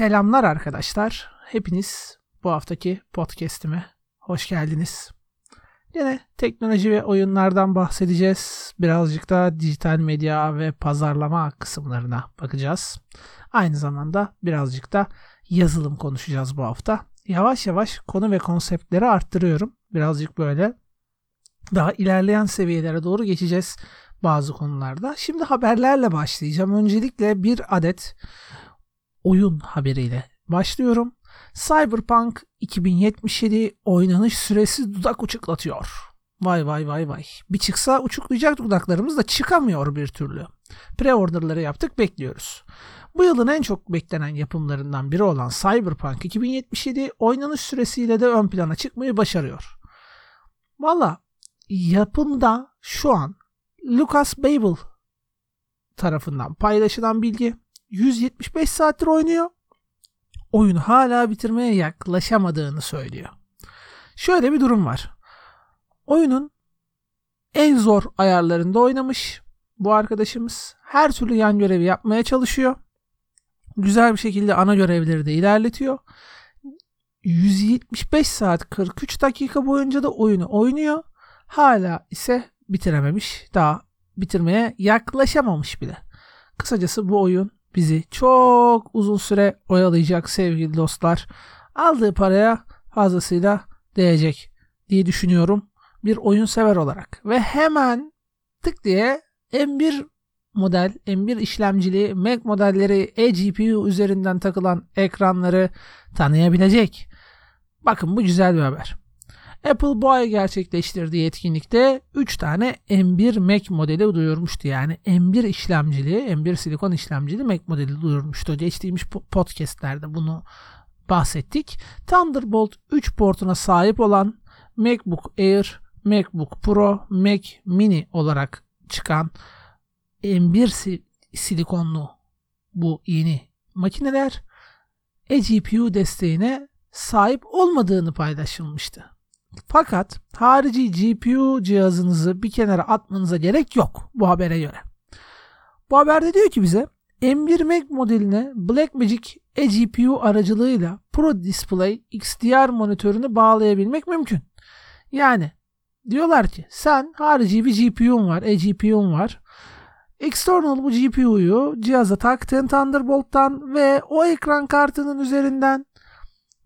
Selamlar arkadaşlar. Hepiniz bu haftaki podcast'ime hoş geldiniz. Yine teknoloji ve oyunlardan bahsedeceğiz. Birazcık da dijital medya ve pazarlama kısımlarına bakacağız. Aynı zamanda birazcık da yazılım konuşacağız bu hafta. Yavaş yavaş konu ve konseptleri arttırıyorum. Birazcık böyle daha ilerleyen seviyelere doğru geçeceğiz bazı konularda. Şimdi haberlerle başlayacağım. Öncelikle bir adet oyun haberiyle başlıyorum. Cyberpunk 2077 oynanış süresi dudak uçuklatıyor. Vay vay vay vay. Bir çıksa uçuklayacak dudaklarımız da çıkamıyor bir türlü. Pre-orderları yaptık bekliyoruz. Bu yılın en çok beklenen yapımlarından biri olan Cyberpunk 2077 oynanış süresiyle de ön plana çıkmayı başarıyor. Valla yapımda şu an Lucas Babel tarafından paylaşılan bilgi 175 saattir oynuyor. Oyunu hala bitirmeye yaklaşamadığını söylüyor. Şöyle bir durum var. Oyunun en zor ayarlarında oynamış bu arkadaşımız. Her türlü yan görevi yapmaya çalışıyor. Güzel bir şekilde ana görevleri de ilerletiyor. 175 saat 43 dakika boyunca da oyunu oynuyor. Hala ise bitirememiş. Daha bitirmeye yaklaşamamış bile. Kısacası bu oyun bizi çok uzun süre oyalayacak sevgili dostlar. Aldığı paraya fazlasıyla değecek diye düşünüyorum bir oyun sever olarak. Ve hemen tık diye M1 model, M1 işlemcili Mac modelleri eGPU üzerinden takılan ekranları tanıyabilecek. Bakın bu güzel bir haber. Apple bu ay gerçekleştirdiği etkinlikte 3 tane M1 Mac modeli duyurmuştu. Yani M1 işlemcili, M1 silikon işlemcili Mac modeli duyurmuştu. Geçtiğimiz podcastlerde bunu bahsettik. Thunderbolt 3 portuna sahip olan MacBook Air, MacBook Pro, Mac Mini olarak çıkan M1 silikonlu bu yeni makineler eGPU desteğine sahip olmadığını paylaşılmıştı. Fakat harici GPU cihazınızı bir kenara atmanıza gerek yok bu habere göre. Bu haberde diyor ki bize M1 Mac modeline Blackmagic eGPU aracılığıyla Pro Display XDR monitörünü bağlayabilmek mümkün. Yani diyorlar ki sen harici bir GPU'un var, eGPU'un var. External bu GPU'yu cihaza taktın Thunderbolt'tan ve o ekran kartının üzerinden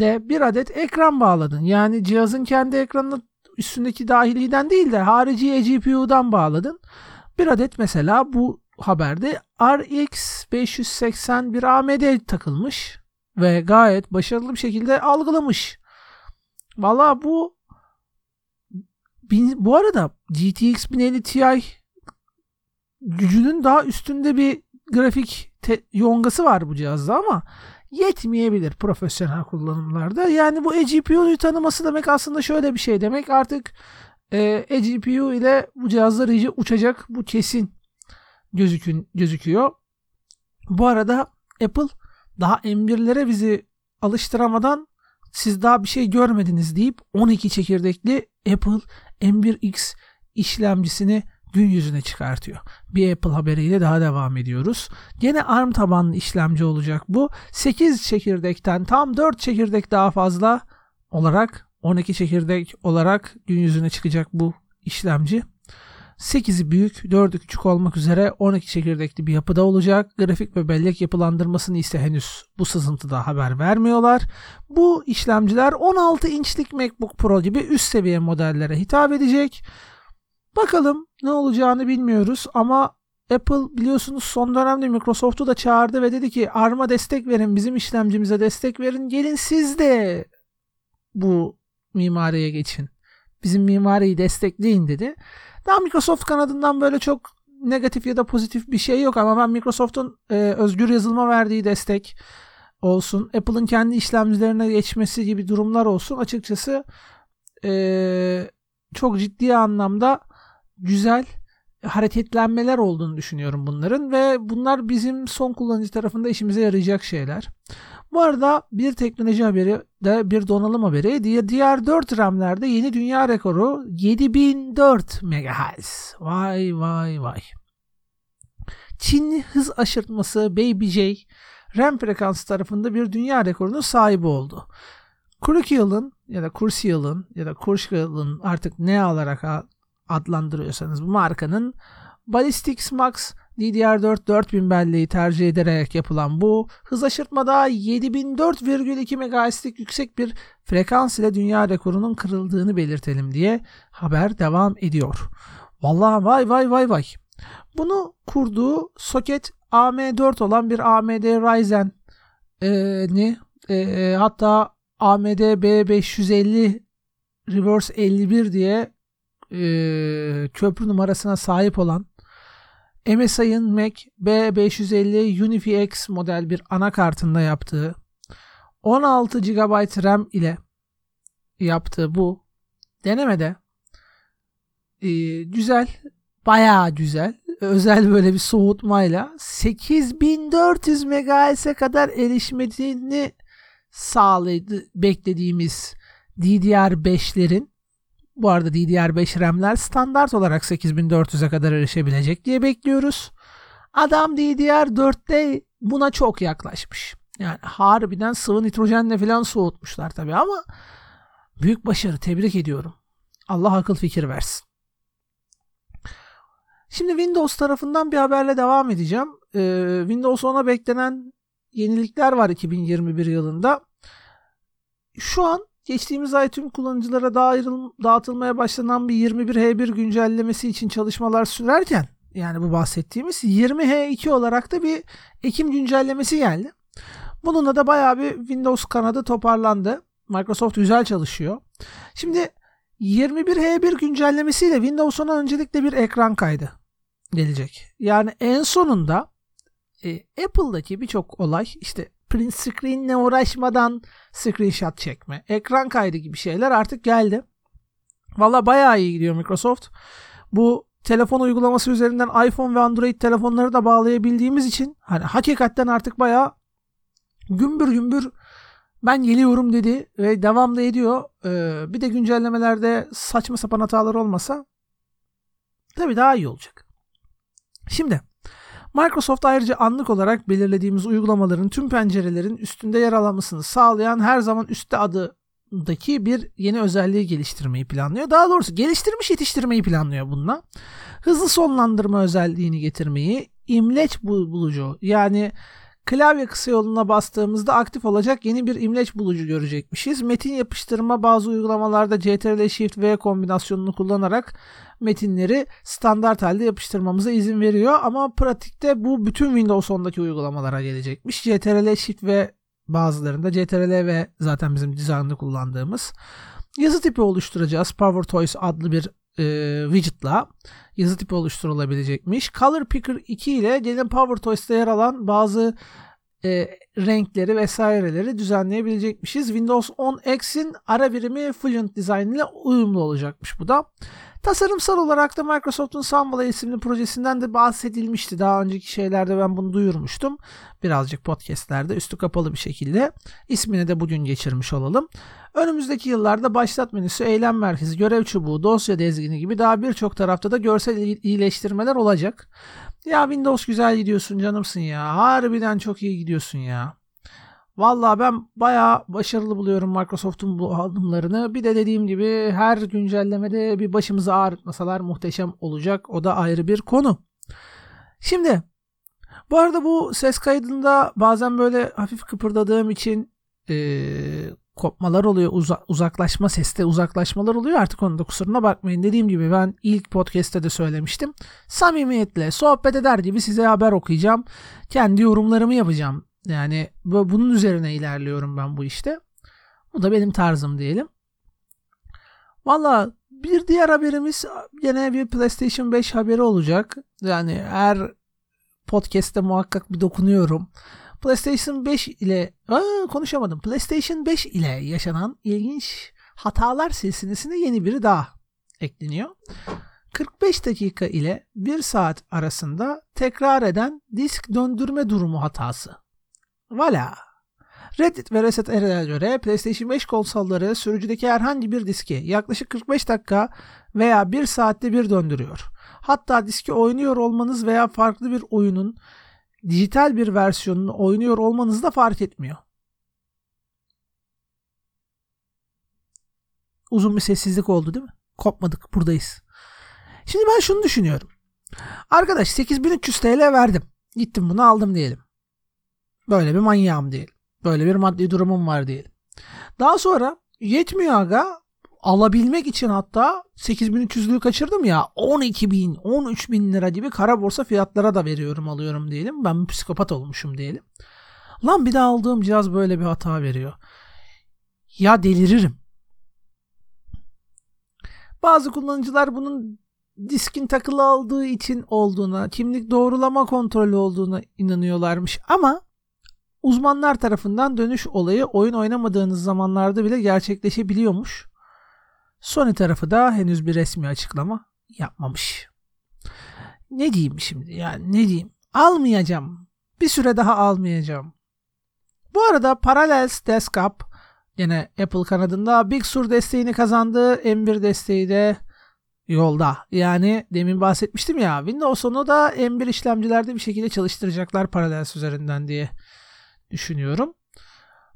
de bir adet ekran bağladın. Yani cihazın kendi ekranının üstündeki dahiliden değil de harici eGPU'dan bağladın. Bir adet mesela bu haberde RX 581 AMD takılmış ve gayet başarılı bir şekilde algılamış. Valla bu bu arada GTX 1050 Ti gücünün daha üstünde bir grafik te- yongası var bu cihazda ama yetmeyebilir profesyonel kullanımlarda. Yani bu eGPU'yu tanıması demek aslında şöyle bir şey demek. Artık e, eGPU ile bu cihazlar iyice uçacak. Bu kesin gözükün, gözüküyor. Bu arada Apple daha M1'lere bizi alıştıramadan siz daha bir şey görmediniz deyip 12 çekirdekli Apple M1X işlemcisini gün yüzüne çıkartıyor. Bir Apple haberiyle daha devam ediyoruz. Gene ARM tabanlı işlemci olacak bu. 8 çekirdekten tam 4 çekirdek daha fazla olarak 12 çekirdek olarak gün yüzüne çıkacak bu işlemci. 8'i büyük, 4'ü küçük olmak üzere 12 çekirdekli bir yapıda olacak. Grafik ve bellek yapılandırmasını ise henüz bu sızıntıda haber vermiyorlar. Bu işlemciler 16 inçlik MacBook Pro gibi üst seviye modellere hitap edecek. Bakalım ne olacağını bilmiyoruz ama Apple biliyorsunuz son dönemde Microsoft'u da çağırdı ve dedi ki ARM'a destek verin, bizim işlemcimize destek verin. Gelin siz de bu mimariye geçin. Bizim mimariyi destekleyin dedi. Daha Microsoft kanadından böyle çok negatif ya da pozitif bir şey yok ama ben Microsoft'un e, özgür yazılıma verdiği destek olsun, Apple'ın kendi işlemcilerine geçmesi gibi durumlar olsun açıkçası e, çok ciddi anlamda güzel hareketlenmeler olduğunu düşünüyorum bunların ve bunlar bizim son kullanıcı tarafında işimize yarayacak şeyler. Bu arada bir teknoloji haberi de bir donanım haberi. Diğer 4 RAM'lerde yeni dünya rekoru 7004 MHz. Vay vay vay. Çin hız aşırtması Baby J RAM frekansı tarafında bir dünya rekorunun sahibi oldu. Crucial'ın ya da Crucial'ın ya da Crucial'ın artık ne alarak adlandırıyorsanız bu markanın Ballistics Max DDR4 4000 belleği tercih ederek yapılan bu hız aşırtmada 7004,2 MHz'lik yüksek bir frekans ile dünya rekorunun kırıldığını belirtelim diye haber devam ediyor. Vallahi vay vay vay vay. Bunu kurduğu soket AM4 olan bir AMD Ryzen'i e, e, hatta AMD B550 Reverse 51 diye e, köprü numarasına sahip olan MSI'ın Mac B550 UniFi X model bir anakartında yaptığı 16 GB RAM ile yaptığı bu denemede e, güzel, bayağı güzel, özel böyle bir soğutmayla 8400 MHz'e kadar erişmediğini sağladı beklediğimiz DDR5'lerin bu arada DDR5 RAM'ler standart olarak 8400'e kadar erişebilecek diye bekliyoruz. Adam DDR4'te buna çok yaklaşmış. Yani harbiden sıvı nitrojenle falan soğutmuşlar tabii ama büyük başarı tebrik ediyorum. Allah akıl fikir versin. Şimdi Windows tarafından bir haberle devam edeceğim. Ee, Windows 10'a beklenen yenilikler var 2021 yılında. Şu an geçtiğimiz ay tüm kullanıcılara dağıtılmaya başlanan bir 21H1 güncellemesi için çalışmalar sürerken yani bu bahsettiğimiz 20H2 olarak da bir Ekim güncellemesi geldi. Bununla da bayağı bir Windows kanadı toparlandı. Microsoft güzel çalışıyor. Şimdi 21H1 güncellemesiyle Windows 10'a öncelikle bir ekran kaydı gelecek. Yani en sonunda e, Apple'daki birçok olay işte print screen'le uğraşmadan screenshot çekme, ekran kaydı gibi şeyler artık geldi. Valla bayağı iyi gidiyor Microsoft. Bu telefon uygulaması üzerinden iPhone ve Android telefonları da bağlayabildiğimiz için hani hakikaten artık bayağı gümbür gümbür ben geliyorum dedi ve devam da ediyor. Ee, bir de güncellemelerde saçma sapan hatalar olmasa tabii daha iyi olacak. Şimdi Microsoft ayrıca anlık olarak belirlediğimiz uygulamaların tüm pencerelerin üstünde yer almasını sağlayan her zaman üstte adındaki bir yeni özelliği geliştirmeyi planlıyor. Daha doğrusu geliştirmiş yetiştirmeyi planlıyor bununla. Hızlı sonlandırma özelliğini getirmeyi, imleç bulucu yani klavye kısa yoluna bastığımızda aktif olacak yeni bir imleç bulucu görecekmişiz. Metin yapıştırma bazı uygulamalarda CTRL Shift V kombinasyonunu kullanarak metinleri standart halde yapıştırmamıza izin veriyor ama pratikte bu bütün Windows 10'daki uygulamalara gelecekmiş. CTRL Shift ve bazılarında CTRL ve zaten bizim dizaynda kullandığımız yazı tipi oluşturacağız. PowerToys adlı bir e, widget'la yazı tipi oluşturulabilecekmiş. Color Picker 2 ile gelin PowerToys'ta yer alan bazı e, renkleri vesaireleri düzenleyebilecekmişiz. Windows 10 X'in ara birimi Fluent Design ile uyumlu olacakmış bu da. Tasarımsal olarak da Microsoft'un Sunway isimli projesinden de bahsedilmişti. Daha önceki şeylerde ben bunu duyurmuştum. Birazcık podcastlerde üstü kapalı bir şekilde. ismini de bugün geçirmiş olalım. Önümüzdeki yıllarda başlat menüsü, eylem merkezi, görev çubuğu, dosya dizgini gibi daha birçok tarafta da görsel iyileştirmeler olacak. Ya Windows güzel gidiyorsun canımsın ya. Harbiden çok iyi gidiyorsun ya. Vallahi ben bayağı başarılı buluyorum Microsoft'un bu adımlarını. Bir de dediğim gibi her güncellemede bir başımızı ağrıtmasalar muhteşem olacak. O da ayrı bir konu. Şimdi bu arada bu ses kaydında bazen böyle hafif kıpırdadığım için ee, kopmalar oluyor. Uza, uzaklaşma seste uzaklaşmalar oluyor. Artık onun da kusuruna bakmayın. Dediğim gibi ben ilk podcast'te de söylemiştim. Samimiyetle sohbet eder gibi size haber okuyacağım. Kendi yorumlarımı yapacağım. Yani bunun üzerine ilerliyorum ben bu işte. Bu da benim tarzım diyelim. Valla bir diğer haberimiz yine bir PlayStation 5 haberi olacak. Yani her podcast'te muhakkak bir dokunuyorum. PlayStation 5 ile aa, konuşamadım. PlayStation 5 ile yaşanan ilginç hatalar silsilesine yeni biri daha ekleniyor. 45 dakika ile 1 saat arasında tekrar eden disk döndürme durumu hatası. Vala. Reddit ve Reset Era'ya göre PlayStation 5 konsolları sürücüdeki herhangi bir diski yaklaşık 45 dakika veya 1 saatte bir döndürüyor. Hatta diski oynuyor olmanız veya farklı bir oyunun dijital bir versiyonunu oynuyor olmanız da fark etmiyor. Uzun bir sessizlik oldu değil mi? Kopmadık buradayız. Şimdi ben şunu düşünüyorum. Arkadaş 8300 TL verdim. Gittim bunu aldım diyelim. Böyle bir manyağım diyelim. Böyle bir maddi durumum var diyelim. Daha sonra yetmiyor aga. Alabilmek için hatta 8300'lüğü kaçırdım ya 12 bin 13 bin lira gibi kara borsa fiyatlara da veriyorum alıyorum diyelim. Ben psikopat olmuşum diyelim. Lan bir de aldığım cihaz böyle bir hata veriyor. Ya deliririm. Bazı kullanıcılar bunun diskin takılı aldığı için olduğuna, kimlik doğrulama kontrolü olduğuna inanıyorlarmış ama uzmanlar tarafından dönüş olayı oyun oynamadığınız zamanlarda bile gerçekleşebiliyormuş. Sony tarafı da henüz bir resmi açıklama yapmamış. Ne diyeyim şimdi yani ne diyeyim? Almayacağım. Bir süre daha almayacağım. Bu arada Parallels Desktop yine Apple kanadında Big Sur desteğini kazandı. M1 desteği de yolda. Yani demin bahsetmiştim ya Windows 10'u da M1 işlemcilerde bir şekilde çalıştıracaklar Parallels üzerinden diye düşünüyorum.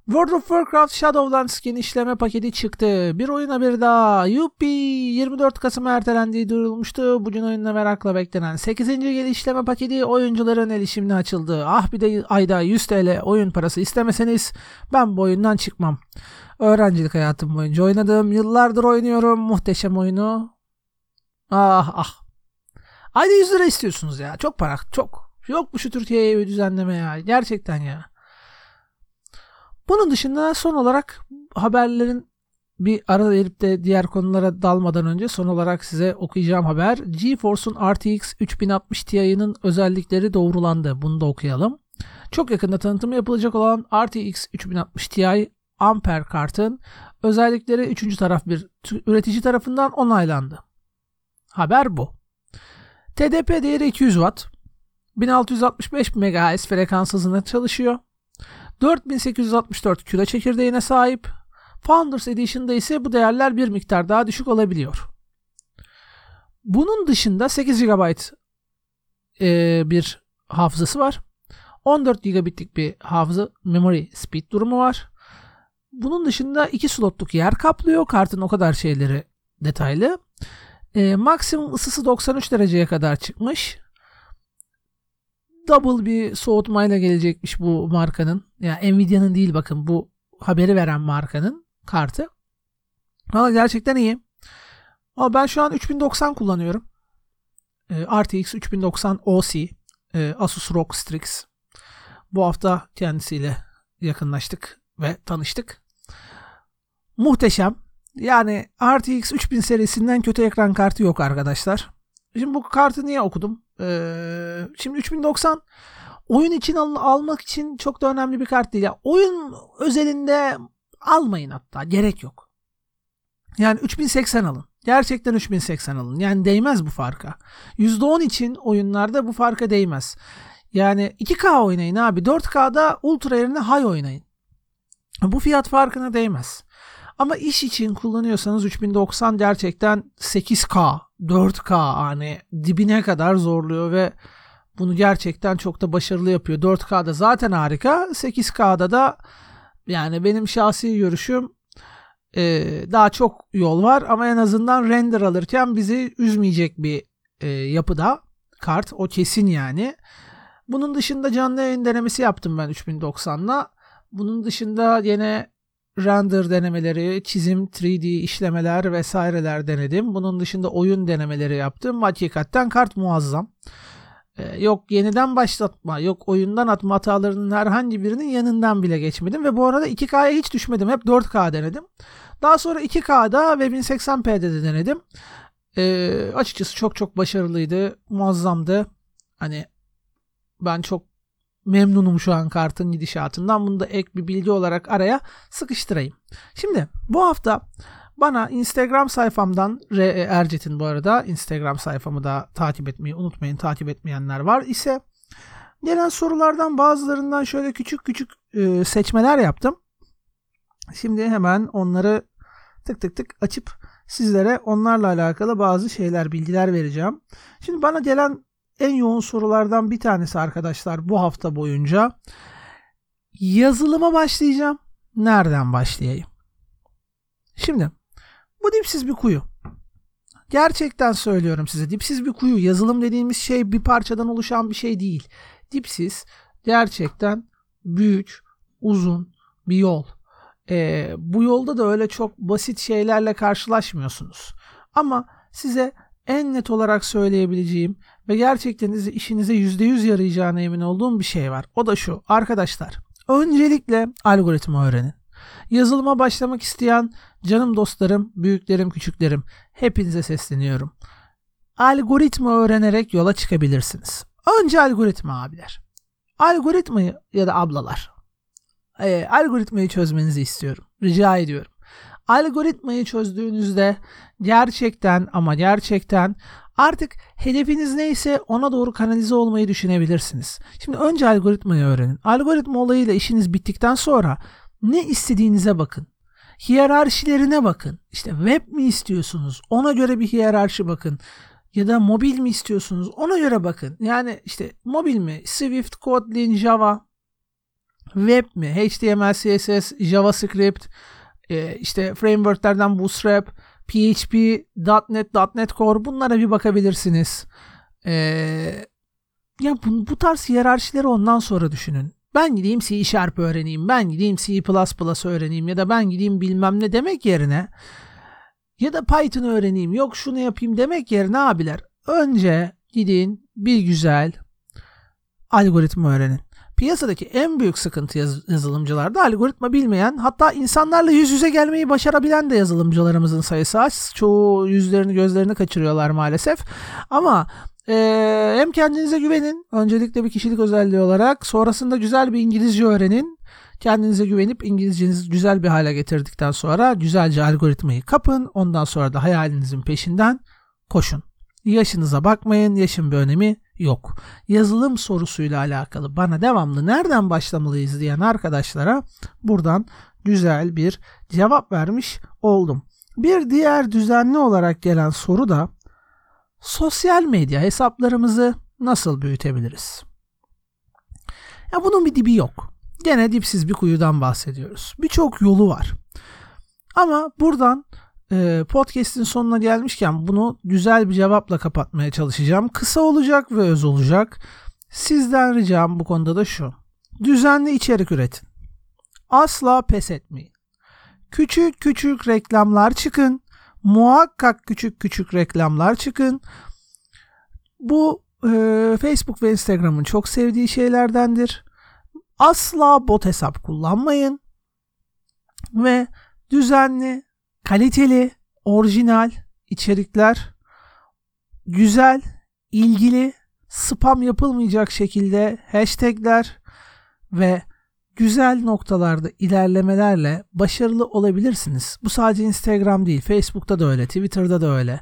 World of Warcraft Shadowlands genişleme paketi çıktı. Bir oyuna bir daha. Yuppi 24 Kasım ertelendiği duyurulmuştu. Bugün oyunla merakla beklenen 8. gelişleme paketi oyuncuların erişimine açıldı. Ah bir de ayda 100 TL oyun parası istemeseniz ben bu oyundan çıkmam. Öğrencilik hayatım boyunca oynadım. Yıllardır oynuyorum. Muhteşem oyunu. Ah ah. Ayda 100 lira istiyorsunuz ya. Çok para. Çok. Yok mu şu Türkiye'ye bir düzenleme ya. Gerçekten ya. Bunun dışında son olarak haberlerin bir ara verip de diğer konulara dalmadan önce son olarak size okuyacağım haber. GeForce'un RTX 3060 Ti'nin özellikleri doğrulandı. Bunu da okuyalım. Çok yakında tanıtımı yapılacak olan RTX 3060 Ti Ampere kartın özellikleri üçüncü taraf bir üretici tarafından onaylandı. Haber bu. TDP değeri 200 Watt, 1665 MHz frekans hızında çalışıyor. 4864 kilo çekirdeğine sahip. Founders Edition'da ise bu değerler bir miktar daha düşük olabiliyor. Bunun dışında 8 GB e, bir hafızası var. 14 gigabitlik bir hafıza memory speed durumu var. Bunun dışında 2 slotluk yer kaplıyor. Kartın o kadar şeyleri detaylı. E, maksimum ısısı 93 dereceye kadar çıkmış double bir soğutmayla gelecekmiş bu markanın. Ya yani Nvidia'nın değil bakın bu haberi veren markanın kartı. Valla gerçekten iyi. Ama ben şu an 3090 kullanıyorum. E, RTX 3090 OC e, Asus ROG Strix. Bu hafta kendisiyle yakınlaştık ve tanıştık. Muhteşem. Yani RTX 3000 serisinden kötü ekran kartı yok arkadaşlar. Şimdi bu kartı niye okudum? Ee, şimdi 3090 oyun için al- almak için çok da önemli bir kart değil. Yani oyun özelinde almayın hatta. Gerek yok. Yani 3080 alın. Gerçekten 3080 alın. Yani değmez bu farka. %10 için oyunlarda bu farka değmez. Yani 2K oynayın abi. 4K'da ultra yerine high oynayın. Bu fiyat farkına değmez. Ama iş için kullanıyorsanız 3090 gerçekten 8K, 4K hani dibine kadar zorluyor ve bunu gerçekten çok da başarılı yapıyor. 4K'da zaten harika. 8K'da da yani benim şahsi görüşüm e, daha çok yol var ama en azından render alırken bizi üzmeyecek bir e, yapıda kart. O kesin yani. Bunun dışında canlı yayın denemesi yaptım ben 3090'la. Bunun dışında yine render denemeleri, çizim, 3D işlemeler vesaireler denedim. Bunun dışında oyun denemeleri yaptım. Hakikaten kart muazzam. Ee, yok yeniden başlatma, yok oyundan atma hatalarının herhangi birinin yanından bile geçmedim. Ve bu arada 2K'ya hiç düşmedim. Hep 4K denedim. Daha sonra 2K'da ve 1080p'de de denedim. Ee, açıkçası çok çok başarılıydı. Muazzamdı. Hani ben çok memnunum şu an kartın gidişatından. Bunu da ek bir bilgi olarak araya sıkıştırayım. Şimdi bu hafta bana Instagram sayfamdan R.E. Ercet'in bu arada Instagram sayfamı da takip etmeyi unutmayın. Takip etmeyenler var ise gelen sorulardan bazılarından şöyle küçük küçük e, seçmeler yaptım. Şimdi hemen onları tık tık tık açıp sizlere onlarla alakalı bazı şeyler, bilgiler vereceğim. Şimdi bana gelen en yoğun sorulardan bir tanesi arkadaşlar bu hafta boyunca. Yazılıma başlayacağım. Nereden başlayayım? Şimdi bu dipsiz bir kuyu. Gerçekten söylüyorum size dipsiz bir kuyu. Yazılım dediğimiz şey bir parçadan oluşan bir şey değil. Dipsiz gerçekten büyük, uzun bir yol. Ee, bu yolda da öyle çok basit şeylerle karşılaşmıyorsunuz. Ama size en net olarak söyleyebileceğim ve gerçekten işinize %100 yarayacağına emin olduğum bir şey var. O da şu arkadaşlar. Öncelikle algoritma öğrenin. Yazılıma başlamak isteyen canım dostlarım, büyüklerim, küçüklerim hepinize sesleniyorum. Algoritma öğrenerek yola çıkabilirsiniz. Önce algoritma abiler. Algoritmayı ya da ablalar. E, algoritmayı çözmenizi istiyorum. Rica ediyorum. Algoritmayı çözdüğünüzde gerçekten ama gerçekten artık hedefiniz neyse ona doğru kanalize olmayı düşünebilirsiniz. Şimdi önce algoritmayı öğrenin. Algoritma olayıyla işiniz bittikten sonra ne istediğinize bakın. Hiyerarşilerine bakın. İşte web mi istiyorsunuz? Ona göre bir hiyerarşi bakın. Ya da mobil mi istiyorsunuz? Ona göre bakın. Yani işte mobil mi? Swift, Kotlin, Java. Web mi? HTML, CSS, JavaScript. E, işte frameworklerden Bootstrap, PHP, .NET, .NET Core bunlara bir bakabilirsiniz. E, ya bu, bu tarz hiyerarşileri ondan sonra düşünün. Ben gideyim C Sharp öğreneyim, ben gideyim C++ öğreneyim ya da ben gideyim bilmem ne demek yerine ya da Python öğreneyim, yok şunu yapayım demek yerine abiler önce gidin bir güzel algoritma öğrenin. Piyasadaki en büyük sıkıntı yaz- yazılımcılarda algoritma bilmeyen hatta insanlarla yüz yüze gelmeyi başarabilen de yazılımcılarımızın sayısı az. Çoğu yüzlerini gözlerini kaçırıyorlar maalesef. Ama ee, hem kendinize güvenin. Öncelikle bir kişilik özelliği olarak. Sonrasında güzel bir İngilizce öğrenin. Kendinize güvenip İngilizcenizi güzel bir hale getirdikten sonra güzelce algoritmayı kapın. Ondan sonra da hayalinizin peşinden koşun. Yaşınıza bakmayın. Yaşın bir önemi yok. Yazılım sorusuyla alakalı bana devamlı nereden başlamalıyız diyen arkadaşlara buradan güzel bir cevap vermiş oldum. Bir diğer düzenli olarak gelen soru da sosyal medya hesaplarımızı nasıl büyütebiliriz? Ya bunun bir dibi yok. Gene dipsiz bir kuyudan bahsediyoruz. Birçok yolu var. Ama buradan podcast'in sonuna gelmişken bunu güzel bir cevapla kapatmaya çalışacağım. Kısa olacak ve öz olacak. Sizden ricam bu konuda da şu. Düzenli içerik üretin. Asla pes etmeyin. Küçük küçük reklamlar çıkın. Muhakkak küçük küçük reklamlar çıkın. Bu e, Facebook ve Instagram'ın çok sevdiği şeylerdendir. Asla bot hesap kullanmayın. Ve düzenli, kaliteli, orijinal içerikler, güzel, ilgili, spam yapılmayacak şekilde hashtagler ve güzel noktalarda ilerlemelerle başarılı olabilirsiniz. Bu sadece Instagram değil, Facebook'ta da öyle, Twitter'da da öyle.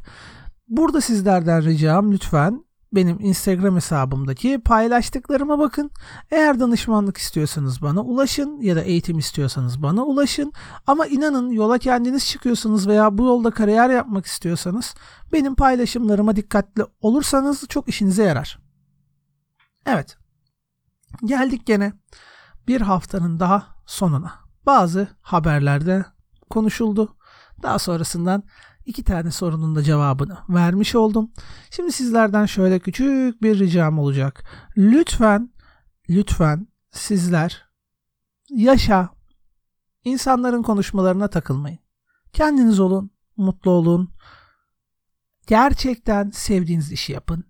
Burada sizlerden ricam lütfen benim Instagram hesabımdaki paylaştıklarıma bakın. Eğer danışmanlık istiyorsanız bana ulaşın ya da eğitim istiyorsanız bana ulaşın. Ama inanın yola kendiniz çıkıyorsanız veya bu yolda kariyer yapmak istiyorsanız benim paylaşımlarıma dikkatli olursanız çok işinize yarar. Evet. Geldik gene bir haftanın daha sonuna. Bazı haberlerde konuşuldu. Daha sonrasından iki tane sorunun da cevabını vermiş oldum. Şimdi sizlerden şöyle küçük bir ricam olacak. Lütfen, lütfen sizler yaşa, insanların konuşmalarına takılmayın. Kendiniz olun, mutlu olun. Gerçekten sevdiğiniz işi yapın.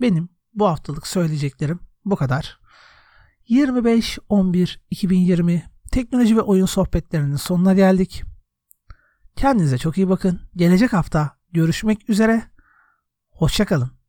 Benim bu haftalık söyleyeceklerim bu kadar. 25-11-2020 teknoloji ve oyun sohbetlerinin sonuna geldik. Kendinize çok iyi bakın. Gelecek hafta görüşmek üzere. Hoşçakalın.